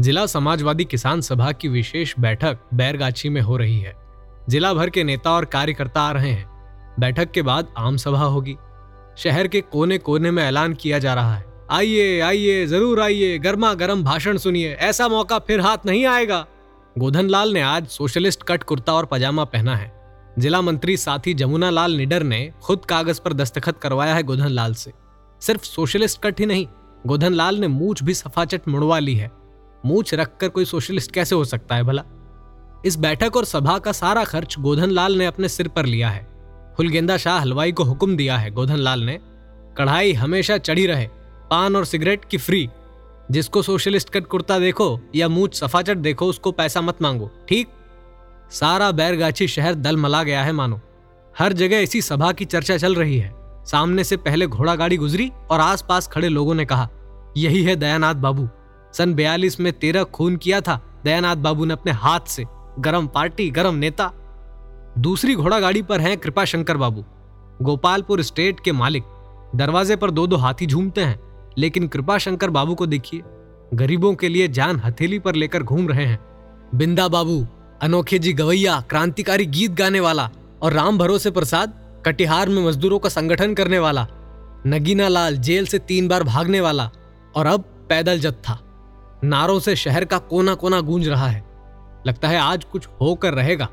जिला समाजवादी किसान सभा की विशेष बैठक बैरगाछी में हो रही है। जिला भर के नेता और कार्यकर्ता आ रहे हैं। बैठक के बाद आम सभा होगी। शहर के कोने कोने में ऐलान किया जा रहा है। आइए आइए, ज़रूर आइए गर्मा गर्म भाषण सुनिए, ऐसा मौका फिर हाथ नहीं आएगा। गोधन लाल ने आज सोशलिस्ट कट कुर्ता और पजामा पहना है। जिला मंत्री साथी जमुना लाल निडर ने खुद कागज़ पर दस्तखत करवाया है गोधन लाल से। सिर्फ़ सोशलिस्ट कट ही नहीं गोधन लाल ने मूछ भी सफाचट मुड़वा ली है। मूछ रखकर कोई सोशलिस्ट कैसे हो सकता है भला? इस बैठक और सभा का सारा खर्च गोधन लाल ने अपने सिर पर लिया है। फुलगेंदा शाह हलवाई को हुक्म दिया है गोधन लाल ने। कढ़ाई हमेशा चढ़ी रहे, पान और सिगरेट की फ्री। जिसको सोशलिस्ट कट कुर्ता देखो या मूछ सफाचट देखो, उसको पैसा मत मांगो, ठीक? सारा बैरगाछी शहर दल मला गया है, मानो। हर जगह इसी सभा की चर्चा चल रही है। सामने से पहले घोड़ा गाड़ी गुजरी और आसपास खड़े लोगों ने कहा, यही है दयानाथ बाबू। सन बयालीस में तेरह खून किया था। दयानाथ बाबू ने अपने हाथ से गरम पार्टी, गरम नेता, दूसरी घोड़ा गाड़ी पर हैं कृपा शंकर बाबू। गोपालपुर स्टेट के मालिक, दरवाजे पर दो दो हाथी झूमते हैं, लेकिन कृपा शंकर बाबू को देखिए, गरीबों के लिए जान हथेली पर लेकर घूम रहे हैं। बिंदा बाबू, अनोखे जी गवैया, क्रांतिकारी गीत गाने वाला और राम भरोसे प्रसाद, कटिहार में मजदूरों का संगठन करने वाला, नगीना लाल जेल से तीन बार भागने वाला और अब पैदल जत्था। नारों से शहर का कोना कोना गूंज रहा है। लगता है आज कुछ होकर रहेगा।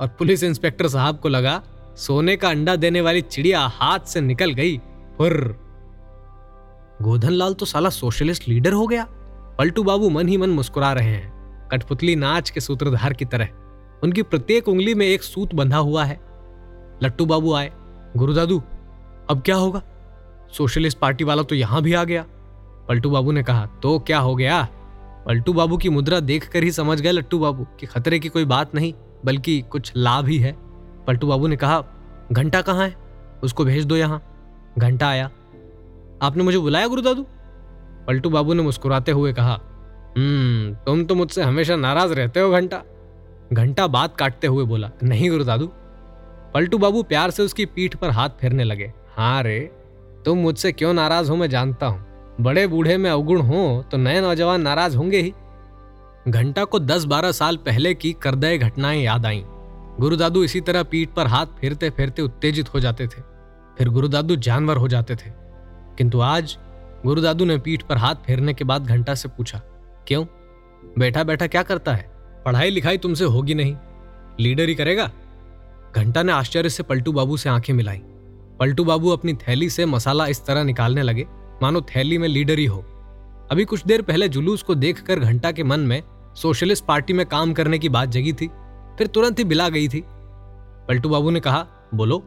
और पुलिस इंस्पेक्टर साहब को लगा, सोने का अंडा देने वाली चिड़िया हाथ से निकल गई। हुर्र गोधन लाल तो साला सोशलिस्ट लीडर हो गया। पलटू बाबू मन ही मन मुस्कुरा रहे हैं। कठपुतली नाच के सूत्रधार की तरह। उनकी प्रत्येक उंगली में एक सूत बंधा हुआ है। लट्टू बाबू आए गुरुदादू अब क्या होगा? सोशलिस्ट पार्टी वाला तो यहाँ भी आ गया। पलटू बाबू ने कहा तो क्या हो गया? पलटू बाबू की मुद्रा देखकर ही समझ गए लट्टू बाबू कि खतरे की कोई बात नहीं, बल्कि कुछ लाभ ही है। पलटू बाबू ने कहा, घंटा कहाँ है? उसको भेज दो यहाँ। घंटा आया। आपने मुझे बुलाया गुरु दादू? पलटू बाबू ने मुस्कुराते हुए कहा हम्म तुम तो मुझसे हमेशा नाराज़ रहते हो घंटा। घंटा बात काटते हुए बोला, नहीं गुरु दादू। पलटू बाबू प्यार से उसकी पीठ पर हाथ फेरने लगे हाँ रे, तुम मुझसे क्यों नाराज़ हो मैं जानता हूँ। बड़े बूढ़े में अवगुण हो तो नए नौजवान नाराज़ होंगे ही। घंटा को दस बारह साल पहले की करदय घटनाएँ याद आईं। गुरुदादू इसी तरह पीठ पर हाथ फेरते फेरते उत्तेजित हो जाते थे। फिर गुरुदादू जानवर हो जाते थे। किंतु आज गुरुदादू ने पीठ पर हाथ फेरने के बाद घंटा से पूछा, क्यों? बैठा बैठा क्या करता है? पढ़ाई लिखाई तुमसे होगी नहीं। लीडर ही करेगा? घंटा ने आश्चर्य से पलटू बाबू से आँखें मिलाई। पलटू बाबू अपनी थैली से मसाला इस तरह निकालने लगे मानो थैली में लीडर ही हो। अभी कुछ देर पहले जुलूस को देखकर घंटा के मन में सोशलिस्ट पार्टी में काम करने की बात जगी थी, फिर तुरंत ही बिला गई थी। पलटू बाबू ने कहा, बोलो।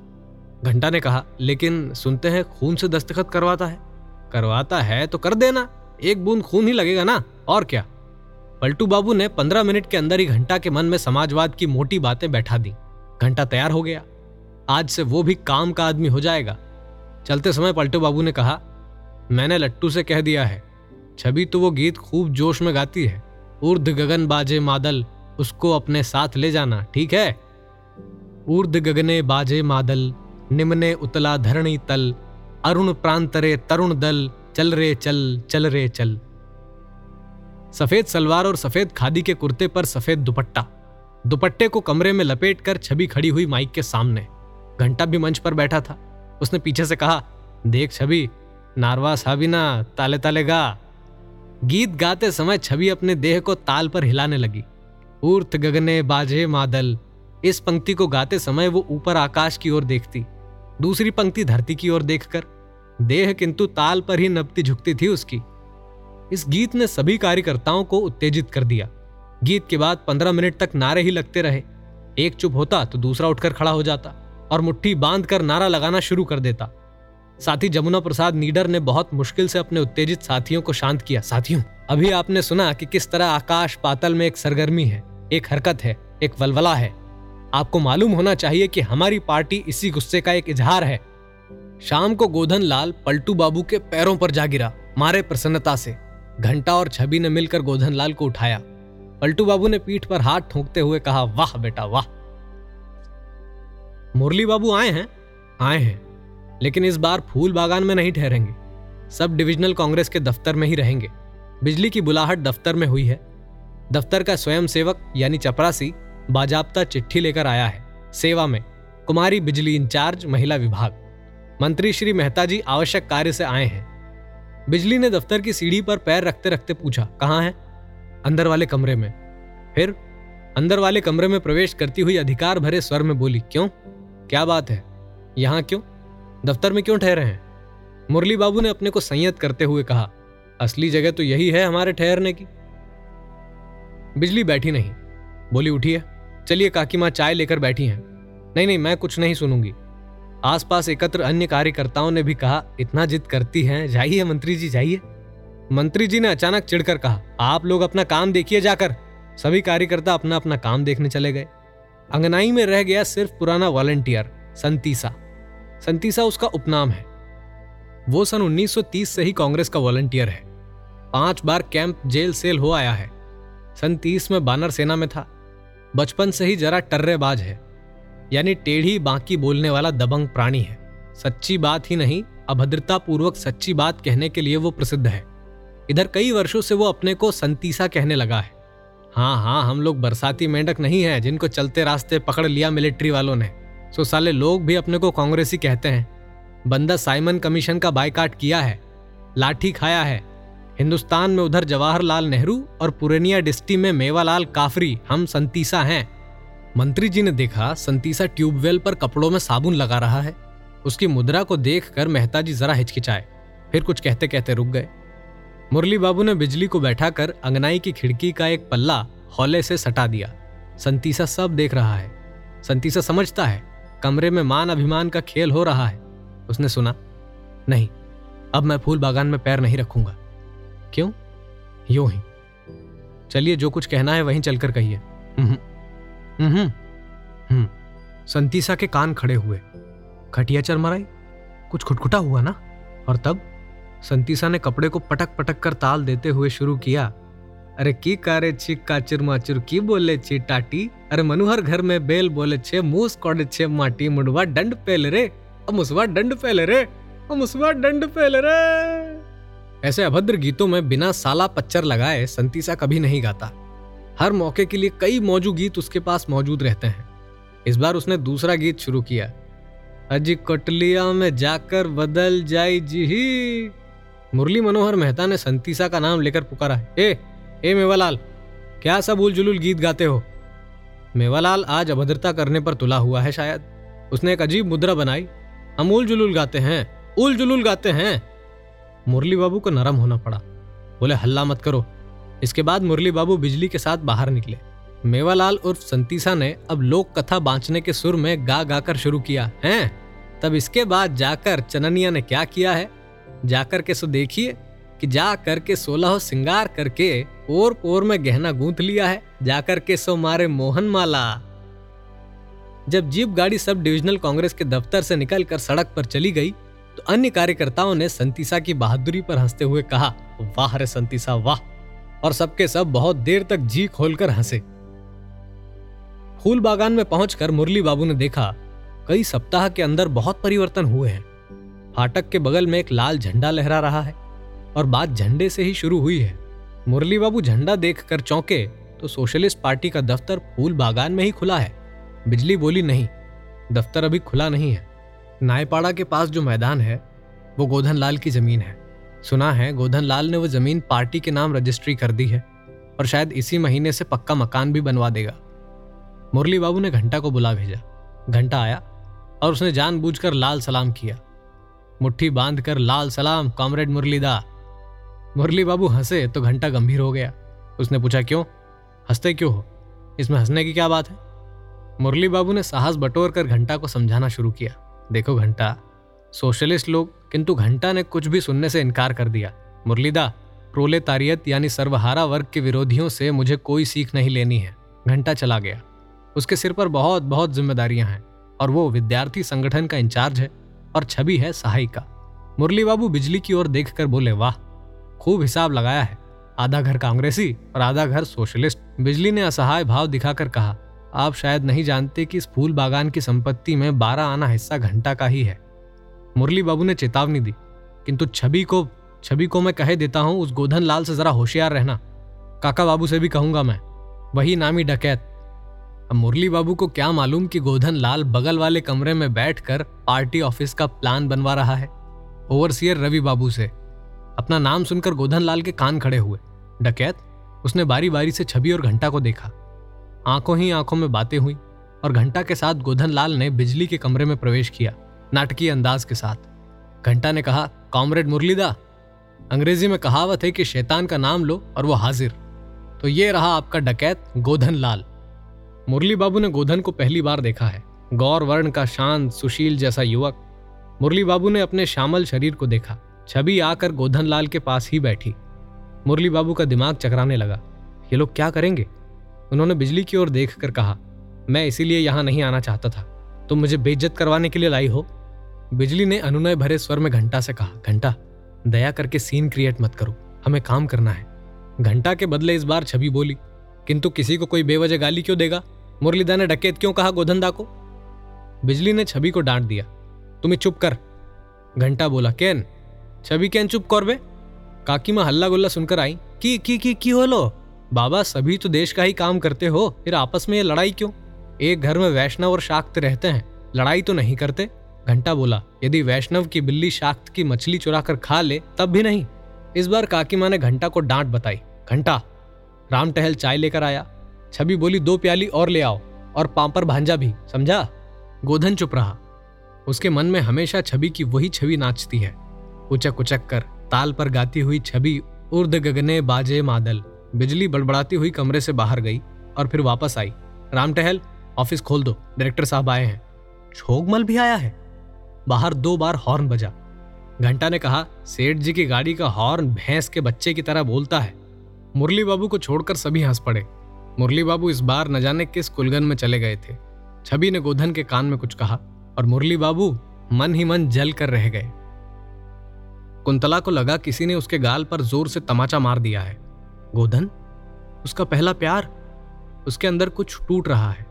घंटा ने कहा, लेकिन सुनते हैं खून से दस्तखत करवाता है। करवाता है तो कर देना, एक बूंद खून ही लगेगा ना, और क्या? पलटू बाबू ने पंद्रह मिनट के अंदर ही घंटा के मन में समाजवाद की मोटी बातें बैठा दी। घंटा तैयार हो गया। आज से वो भी काम का आदमी हो जाएगा। चलते समय पलटू बाबू ने कहा मैंने लट्टू से कह दिया है, छवि तो वो गीत खूब जोश में गाती है। ऊर्ध गगन बाजे मादल, उसको अपने साथ ले जाना, ठीक है? ऊर्ध गगने बाजे मादल, निम्ने उतला धरणी तल, अरुण प्रांतरे तरुण दल, चल रे चल चल रे चल। सफ़ेद सलवार और सफ़ेद खादी के कुर्ते पर सफ़ेद दुपट्टा। दुपट्टे को कमरे में लपेट कर छवि खड़ी हुई माइक के सामने। घंटा भी मंच पर बैठा था। उसने पीछे से कहा, देख छवि नारवा साबिना, ताले ताले गा। गीत गाते समय छवि अपने देह को ताल पर हिलाने लगी। ऊर्थ गगने बाजे मादल, इस पंक्ति को गाते समय वो ऊपर आकाश की ओर देखती। दूसरी पंक्ति धरती की ओर देखकर, देह किंतु ताल पर ही नपती झुकती थी उसकी। इस गीत ने सभी कार्यकर्ताओं को उत्तेजित कर दिया। गीत के बाद पंद्रह मिनट तक नारे ही लगते रहे। एक चुप होता तो दूसरा उठकर खड़ा हो जाता और मुट्ठी बाँध कर नारा लगाना शुरू कर देता। साथी जमुना प्रसाद नीडर ने बहुत मुश्किल से अपने उत्तेजित साथियों को शांत किया। साथियों, अभी आपने सुना कि किस तरह आकाश पातल में एक सरगर्मी है, एक हरकत है, एक वलवला है। आपको मालूम होना चाहिए कि हमारी पार्टी इसी गुस्से का एक इजहार है। शाम को गोधन लाल पलटू बाबू के पैरों पर जा गिरा, मारे प्रसन्नता से। घंटा और छवि ने मिलकर गोधन लाल को उठाया। पलटू बाबू ने पीठ पर हाथ ठोंकते हुए कहा, वाह बेटा, वाह! मुरली बाबू आए हैं? आए हैं। लेकिन इस बार फूल बागान में नहीं ठहरेंगे। सब डिविजनल कांग्रेस के दफ्तर में ही रहेंगे। बिजली की बुलाहट दफ्तर में हुई है। दफ्तर का स्वयं सेवक यानी चपरासी बाजाबता चिट्ठी लेकर आया है। सेवा में कुमारी बिजली इंचार्ज, महिला विभाग। मंत्री श्री मेहता जी आवश्यक कार्य से आए हैं। बिजली ने दफ्तर की सीढ़ी पर पैर रखते रखते पूछा, कहाँ है? अंदर वाले कमरे में। फिर अंदर वाले कमरे में प्रवेश करती हुई अधिकार भरे स्वर में बोली, क्यों? क्या बात है? यहाँ क्यों? दफ्तर में क्यों ठहरे हैं? मुरली बाबू ने अपने को संयत करते हुए कहा, असली जगह तो यही है हमारे ठहरने की। बिजली बैठी नहीं। बोली, उठिए। चलिए काकी माँ चाय लेकर बैठी हैं। नहीं नहीं, मैं कुछ नहीं सुनूँगी। आसपास एकत्र अन्य कार्यकर्ताओं ने भी कहा, इतना जिद करती हैं। जाइए मंत्री जी, जाइए। मंत्री जी ने अचानक चिढ़कर कहा, आप लोग अपना काम देखिए जाकर। सभी कार्यकर्ता अपना अपना काम देखने चले गए। अंगनाई में रह गया सिर्फ़ पुराना वॉलेंटियर, संतीसा। संतीसा उसका उपनाम है। वो सन 1930 से ही कांग्रेस का वॉलंटियर है। पाँच बार कैंप जेल सेल हो आया है। सन तीस में बानर सेना में था। बचपन से ही जरा टर्रेबाज है। यानी टेढ़ी बाकी बोलने वाला दबंग प्राणी है। सच्ची बात ही नहीं अभद्रता पूर्वक सच्ची बात कहने के लिए वो प्रसिद्ध है। इधर कई वर्षों से वो अपने को संतीसा कहने लगा है। हाँ हाँ हम लोग बरसाती मेंढक नहीं है, जिनको चलते रास्ते पकड़ लिया मिलिट्री वालों ने। सो साले लोग भी अपने को कांग्रेसी कहते हैं। बंदा साइमन कमीशन का बाइकाट किया है, लाठी खाया है। हिंदुस्तान में उधर जवाहरलाल नेहरू और पुरेनिया डिस्टी में मेवालाल काफरी हम संतीसा हैं। मंत्री जी ने देखा, संतीसा ट्यूबवेल पर कपड़ों में साबुन लगा रहा है। उसकी मुद्रा को देखकर मेहता जी जरा हिचकिचाए, फिर कुछ कहते कहते रुक गए। मुरली बाबू ने बिजली को बैठाकर अंगनाई की खिड़की का एक पल्ला हौले से सटा दिया। संतीसा सब देख रहा है। संतीसा समझता है कमरे में मान अभिमान का खेल हो रहा है। उसने सुना नहीं अब मैं फूल बागान में पैर नहीं रखूँगा। क्यों? यूँ ही। चलिए जो कुछ कहना है वहीं चलकर कहिए। हम्म, संतीसा के कान खड़े हुए। खटिया चरमराई? कुछ खुटखुटा हुआ ना? और तब संतीसा ने कपड़े को पटक पटक कर ताल देते हुए शुरू किया अरे की कारे छी, काचिर माचुर की बोले छी, टाटी? अरे मनोहर घर में बेल बोले छे, मूस कोड़े छे, माटी मुडवा डंड पेल रे। मुसवा डंड पेल रे मुसवा डंड पेल रे। ऐसे अभद्र गीतों में बिना साला पच्चर लगाए संतीसा कभी नहीं गाता। हर मौके के लिए कई मौजू गीत उसके पास मौजूद रहते हैं। इस बार उसने दूसरा गीत शुरू किया। अजी कटलिया में जाकर बदल जाई जी मुरली मनोहर मेहता ने संतीसा का नाम लेकर पुकारा, ए ए मेवालाल, क्या सब उल जुलूल गीत गाते हो? मेवालाल आज अभद्रता करने पर तुला हुआ है शायद। उसने एक अजीब मुद्रा बनाई। हम उल जुलूल गाते हैं उल जुलूल गाते हैं। मुरली बाबू को नरम होना पड़ा। बोले, हल्ला मत करो। इसके बाद मुरली बाबू बिजली के साथ बाहर निकले। मेवालाल उर्फ़ संतीसा ने अब लोक कथा बांचने के सुर में गा गा कर शुरू किया, है? तब इसके बाद जाकर चननिया ने क्या किया है? जाकर के सो देखिए कि जा करके सोलह सिंगार करके पोर पोर में गहना गूंथ लिया है, जाकर के सो मारे मोहन माला जब जीप गाड़ी सब डिविजनल कांग्रेस के दफ्तर से निकलकर सड़क पर चली गई तो अन्य कार्यकर्ताओं ने संतीसा की बहादुरी पर हँसते हुए कहा, वाह रे संतीसा, वाह! और सबके सब बहुत देर तक जी खोलकर हंसे। फूल बागान में पहुंचकर मुरली बाबू ने देखा, कई सप्ताह के अंदर बहुत परिवर्तन हुए हैं। फाटक के बगल में एक लाल झंडा लहरा रहा है, और बात झंडे से ही शुरू हुई है। मुरली बाबू झंडा देख कर चौंके तो सोशलिस्ट पार्टी का दफ्तर फूल बागान में ही खुला है। बिजली बोली, नहीं, दफ्तर अभी खुला नहीं है। नायपाड़ा के पास जो मैदान है, वो गोधन लाल की ज़मीन है। सुना है गोधन लाल ने वो ज़मीन पार्टी के नाम रजिस्ट्री कर दी है और शायद इसी महीने से पक्का मकान भी बनवा देगा। मुरली बाबू ने घंटा को बुला भेजा। घंटा आया और उसने जानबूझकर लाल सलाम किया। मुट्ठी बाँध कर लाल सलाम, कॉमरेड मुरलीदा मुरली बाबू हंसे तो घंटा गंभीर हो गया। उसने पूछा, क्यों? हँसते क्यों हो? इसमें हंसने की क्या बात है? मुरली बाबू ने साहस बटोर कर घंटा को समझाना शुरू किया। देखो घंटा, सोशलिस्ट लोग, किंतु घंटा ने कुछ भी सुनने से इनकार कर दिया। मुरलीदा, प्रोले तारियत यानी सर्वहारा वर्ग के विरोधियों से मुझे कोई सीख नहीं लेनी है। घंटा चला गया। उसके सिर पर बहुत बहुत जिम्मेदारियाँ हैं, और वो विद्यार्थी संगठन का इंचार्ज है और छवि है सहायिका। मुरली बाबू बिजली की ओर देखकर बोले, वाह खूब हिसाब लगाया है। आधा घर कांग्रेसी और आधा घर सोशलिस्ट। बिजली ने असहाय भाव दिखाकर कहा, आप शायद नहीं जानते कि इस फूल बागान की संपत्ति में बारह आना हिस्सा घंटा का ही है। मुरली बाबू ने चेतावनी दी, किंतु छवि को छवि को मैं कह देता हूँ, उस गोधन लाल से जरा होशियार रहना। काका बाबू से भी कहूँगा मैं, वही नामी डकैत। अब मुरली बाबू को क्या मालूम कि गोधन लाल बगल वाले कमरे में बैठकर पार्टी ऑफ़िस का प्लान बनवा रहा है? ओवरसियर रवि बाबू से अपना नाम सुनकर गोधन लाल के कान खड़े हुए। डकैत, उसने बारी बारी से छवि और घंटा को देखा। आँखों ही आँखों में बातें हुई और घंटा के साथ गोधन लाल ने बिजली के कमरे में प्रवेश किया, नाटकीय अंदाज के साथ। घंटा ने कहा, कॉमरेड मुरलीदा, अंग्रेज़ी में कहावत है कि शैतान का नाम लो और वो हाजिर। तो ये रहा आपका डकैत गोधन लाल मुरली बाबू ने गोधन को पहली बार देखा है। गौर वर्ण का शांत, सुशील जैसा युवक। मुरली बाबू ने अपने श्यामल शरीर को देखा। छवि आकर गोधन लाल के पास ही बैठी। मुरली बाबू का दिमाग चकराने लगा। ये लोग क्या करेंगे? उन्होंने बिजली की ओर देख कर कहा, मैं इसीलिए यहाँ नहीं आना चाहता था। तुम मुझे बेइज्जत करवाने के लिए लाई हो? बिजली ने अनुनय भरे स्वर में घंटा से कहा, घंटा, दया करके सीन क्रिएट मत करो। हमें काम करना है। घंटा के बदले इस बार छवि बोली, किंतु किसी को कोई बेवजह गाली क्यों देगा? मुरलीदा ने डकेत क्यों कहा गोधनदा को? बिजली ने छवि को डांट दिया, तुम्हें चुप कर। घंटा बोला, कैन छवि कैन चुप कर बे काकी माँ हल्ला गुल्ला सुनकर आई, की की की की हो लो बाबा, सभी तो देश का ही काम करते हो, फिर आपस में ये लड़ाई क्यों? एक घर में वैष्णव और शाक्त रहते हैं, लड़ाई तो नहीं करते? घंटा बोला, यदि वैष्णव की बिल्ली शाक्त की मछली चुरा कर खा ले, तब भी नहीं। इस बार काकी माँ ने घंटा को डांट बताई, घंटा। राम टहल चाय लेकर आया। छवि बोली, दो प्याली और ले आओ, और पांपर भांजा भी, समझा? गोधन चुप रहा। उसके मन में हमेशा छवि की वही छवि नाचती है। उचक उचक कर ताल पर गाती हुई छवि उर्द गगने बाजे मादल। बिजली बड़बड़ाती हुई कमरे से बाहर गई और फिर वापस आई। राम टहल ऑफ़िस खोल दो डायरेक्टर साहब आए हैं। छोगमल भी आया है? बाहर दो बार हॉर्न बजा। घंटा ने कहा सेठ जी की गाड़ी का हॉर्न भैंस के बच्चे की तरह बोलता है। मुरली बाबू को छोड़कर सभी हंस पड़े। मुरली बाबू इस बार न जाने किस कुलगन में चले गए थे। छवि ने गोधन के कान में कुछ कहा और मुरली बाबू मन ही मन जल कर रह गए। कुंतला को लगा किसी ने उसके गाल पर ज़ोर से तमाचा मार दिया है। गोधन, उसका पहला प्यार उसके अंदर कुछ टूट रहा है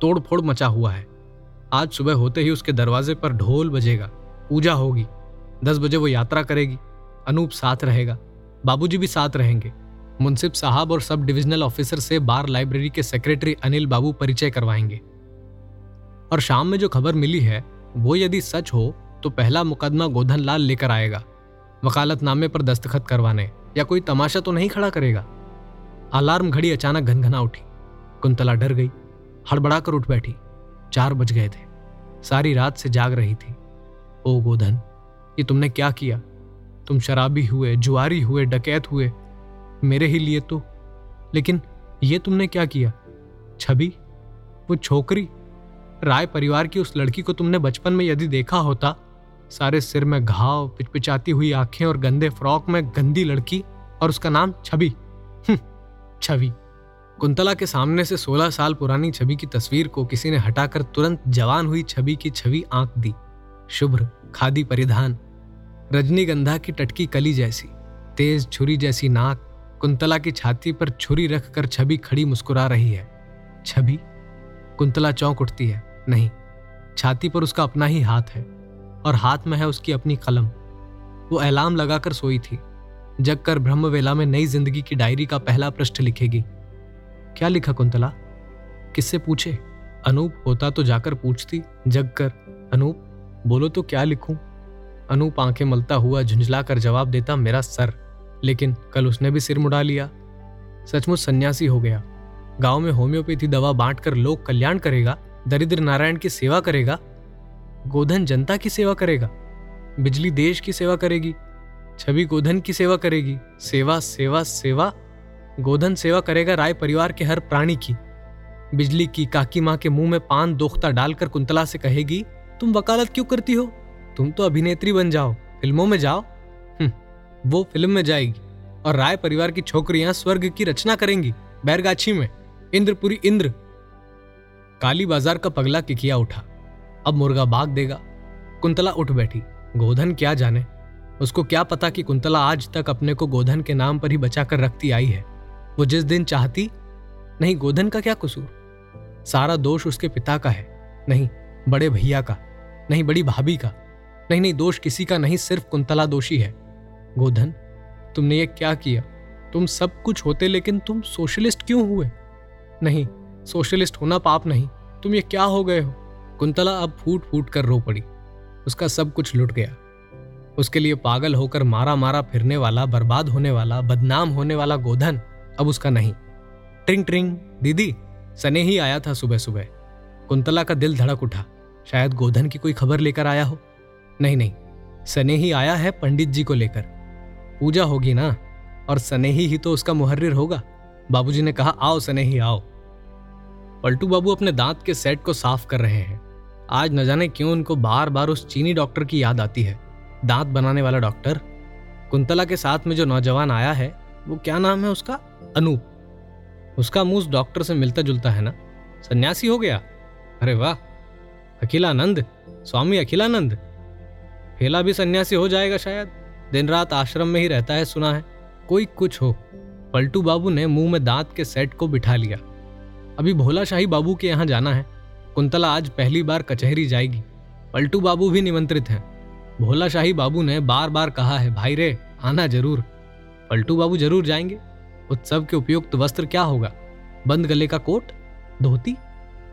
तोड़ फोड़ मचा हुआ है। आज सुबह होते ही उसके दरवाजे पर ढोल बजेगा, पूजा होगी, दस बजे वो यात्रा करेगी, अनूप साथ रहेगा, बाबूजी भी साथ रहेंगे। मुंसिफ साहब और सब डिविजनल ऑफिसर से बार लाइब्रेरी के सेक्रेटरी अनिल बाबू परिचय करवाएँगे। और शाम में जो खबर मिली है, वो यदि सच हो तो पहला मुकदमा गोधन लाल लेकर आएगा। वकालतनामे पर दस्तखत करवाने, या कोई तमाशा तो नहीं खड़ा करेगा? अलार्म घड़ी अचानक घनघना उठी। कुंतला डर गई, हड़बड़ा कर उठ बैठी। चार बज गए थे। सारी रात से जाग रही थी। ओ गोधन, ये तुमने क्या किया? तुम शराबी हुए, जुआरी हुए, डकैत हुए, मेरे ही लिए तो। लेकिन ये तुमने क्या किया? छवि वो छोकरी? राय परिवार की उस लड़की को तुमने बचपन में यदि देखा होता सारे सिर में घाव पिचपिचाती हुई आँखें और गंदे फ्रॉक में गंदी लड़की और उसका नाम छवि। हम्म, छवि। कुंतला के सामने से 16 साल पुरानी छवि की तस्वीर को किसी ने हटाकर तुरंत जवान हुई छवि की छवि आंक दी। शुभ्र खादी परिधान। रजनीगंधा की टटकी कली जैसी तेज छुरी जैसी नाक कुंतला की छाती पर छुरी रखकर छवि खड़ी मुस्कुरा रही है। छवि? कुंतला चौंक उठती है। नहीं छाती पर उसका अपना ही हाथ है। और हाथ में है उसकी अपनी कलम। वो अलार्म लगाकर सोई थी, जगकर ब्रह्मवेला में नई ज़िंदगी की डायरी का पहला पृष्ठ लिखेगी। क्या लिखा कुंतला? किससे पूछे? अनूप होता तो जाकर पूछती, जगकर, अनूप, बोलो तो क्या लिखूं? अनूप आँखें मलता हुआ झुंझला कर जवाब देता, मेरा सर। लेकिन कल उसने भी सिर मुड़ा लिया। सचमुच सन्यासी हो गया। गाँव में होम्योपैथी दवा बांटकर लोक कल्याण करेगा, दरिद्र नारायण की सेवा करेगा गोधन जनता की सेवा करेगा बिजली देश की सेवा करेगी छवि गोधन की सेवा करेगी सेवा सेवा सेवा गोधन सेवा करेगा राय परिवार के हर प्राणी की। बिजली की काकी माँ के मुँह में पान दोख्ता डालकर कुंतला से कहेगी तुम वकालत क्यों करती हो? तुम तो अभिनेत्री बन जाओ फ़िल्मों में जाओ। हम्म, वो फ़िल्म में जाएगी और राय परिवार की छोकरियाँ स्वर्ग की रचना करेंगी बैरगाछी में। इंद्रपुरी इंद्र! काली बाज़ार का पगला किकिया उठा। अब मुर्गा भाग देगा। कुंतला उठ बैठी। गोधन क्या जाने? उसको क्या पता कि कुंतला आज तक अपने को गोधन के नाम पर ही बचाकर रखती आई है। वो जिस दिन चाहती, नहीं, गोधन का क्या कसूर? सारा दोष उसके पिता का है। नहीं, बड़े भैया का। नहीं, बड़ी भाभी का। नहीं नहीं, दोष किसी का नहीं, सिर्फ़ कुंतला दोषी है। गोधन, तुमने ये क्या किया? तुम सब कुछ होते लेकिन तुम सोशलिस्ट क्यों हुए? नहीं, सोशलिस्ट होना पाप नहीं। तुम ये क्या हो गए हो? कुंतला अब फूट फूट कर रो पड़ी। उसका सब कुछ लुट गया। उसके लिए पागल होकर मारा मारा फिरने वाला, बर्बाद होने वाला, बदनाम होने वाला गोधन अब उसका नहीं। ट्रिंग ट्रिंग, दीदी सने ही आया था सुबह सुबह। कुंतला का दिल धड़क उठा। शायद गोधन की कोई खबर लेकर आया हो। नहीं नहीं सने ही आया है पंडित जी को लेकर। पूजा होगी ना? और सनेही ही तो उसका मुहर्रिर होगा। बाबूजी ने कहा, आओ सनेही आओ। पलटू बाबू अपने दांत के सेट को साफ़ कर रहे हैं। आज न जाने क्यों उनको बार बार उस चीनी डॉक्टर की याद आती है। दांत बनाने वाला डॉक्टर, कुंतला के साथ में जो नौजवान आया है, वो क्या नाम है उसका? अनूप उसका मुँह उस डॉक्टर से मिलता जुलता है ना? सन्यासी हो गया? अरे वाह! अखिलानंद, स्वामी अखिलानंद। फेला भी सन्यासी हो जाएगा शायद। दिन रात आश्रम में ही रहता है, सुना है। कोई कुछ हो। पलटू बाबू ने मुँह में दांत के सेट को बिठा लिया। अभी भोला शाही बाबू के यहाँ जाना है। कुंतला आज पहली बार कचहरी जाएगी। पलटू बाबू भी निमंत्रित हैं। भोला शाही बाबू ने बार बार कहा है, भाई रे, आना ज़रूर। पलटू बाबू ज़रूर जाएँगे। उत्सव के उपयुक्त वस्त्र क्या होगा? बंद गले का कोट? धोती?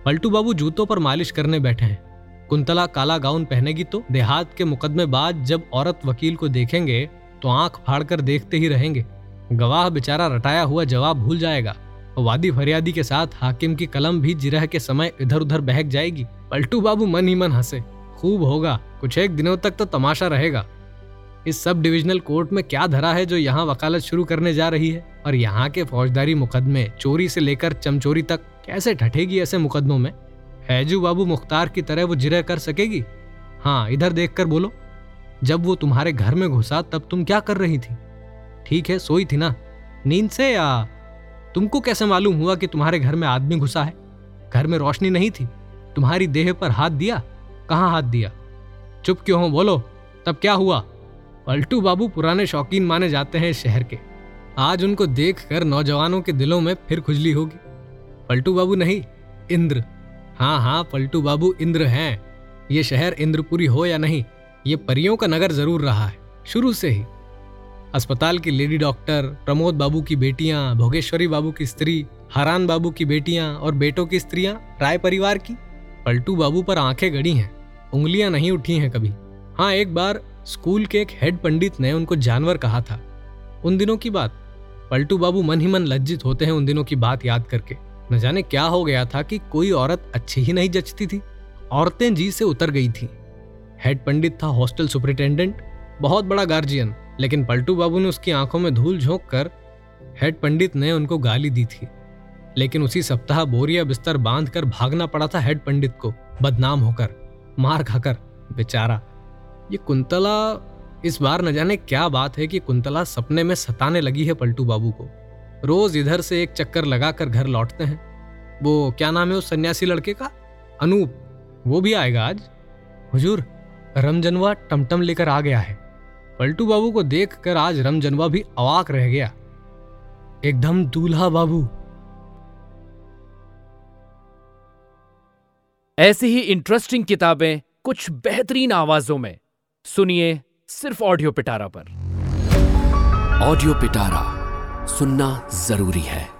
पलटू बाबू जूतों पर मालिश करने बैठे हैं। कुंतला काला गाउन पहनेगी तो देहात के मुकदमे बाद जब औरत वकील को देखेंगे तो आँख फाड़कर देखते ही रहेंगे। गवाह बेचारा रटाया हुआ जवाब भूल जाएगा। वादी फरियादी के साथ हाकिम की कलम भी जिरह के समय इधर उधर बहक जाएगी। पलटू बाबू मन ही मन हंसे। खूब होगा। कुछ एक दिनों तक तो तमाशा रहेगा। इस सब डिविजनल कोर्ट में क्या धरा है जो यहाँ वकालत शुरू करने जा रही है? और यहाँ के फौजदारी मुकदमे चोरी से लेकर चमचोरी तक कैसे ठठेगी ऐसे मुकदमों में? हैजू बाबू मुख्तार की तरह वो जिरह कर सकेगी? हाँ इधर देखकर बोलो। जब वो तुम्हारे घर में घुसा तब तुम क्या कर रही थी? ठीक है, सोई थी ना? नींद से या तुमको कैसे मालूम हुआ कि तुम्हारे घर में आदमी घुसा है? घर में रोशनी नहीं थी? तुम्हारी देह पर हाथ दिया? कहाँ हाथ दिया? चुप क्यों हो? बोलो। तब क्या हुआ? पलटू बाबू पुराने शौकीन माने जाते हैं शहर के। आज उनको देखकर नौजवानों के दिलों में फिर खुजली होगी। पलटू बाबू नहीं, इंद्र। हाँ हाँ पलटू बाबू इंद्र हैं। ये शहर इंद्रपुरी हो या नहीं, ये परियों का नगर ज़रूर रहा है। शुरू से ही। अस्पताल की लेडी डॉक्टर, प्रमोद बाबू की बेटियाँ, भोगेश्वरी बाबू की स्त्री, हरान बाबू की बेटियाँ और बेटों की स्त्रियाँ, राय परिवार की? पलटू बाबू पर आँखें गड़ी हैं, उंगलियाँ नहीं उठी हैं कभी। हाँ एक बार स्कूल के एक हेड पंडित ने उनको जानवर कहा था। उन दिनों की बात। पलटू बाबू मन ही मन लज्जित होते हैं उन दिनों की बात याद करके। न जाने क्या हो गया था कि कोई औरत अच्छी ही नहीं जचती थी। औरतें जी से उतर गई थी। हेड पंडित था हॉस्टल सुपरिटेंडेंट, बहुत बड़ा गार्जियन। लेकिन पलटू बाबू ने उसकी आँखों में धूल झोंक कर हेड पंडित ने उनको गाली दी थी। लेकिन उसी सप्ताह बोरिया बिस्तर बाँध कर भागना पड़ा था हेड पंडित को, बदनाम होकर, मार खाकर, बेचारा। ये कुंतला, इस बार न जाने क्या बात है कि कुंतला सपने में सताने लगी है पलटू बाबू को। रोज इधर से एक चक्कर लगाकर घर लौटते हैं। वो, क्या नाम है उस सन्यासी लड़के का? अनूप, वो भी आएगा आज? हुजूर, रमजनवा टमटम लेकर आ गया है। पलटू बाबू को देखकर आज रमजनवा भी अवाक रह गया। एकदम दूल्हा बाबू। ऐसी ही इंटरेस्टिंग किताबें कुछ बेहतरीन आवाजों में। सुनिए सिर्फ़ ऑडियो पिटारा पर। ऑडियो पिटारा सुनना ज़रूरी है।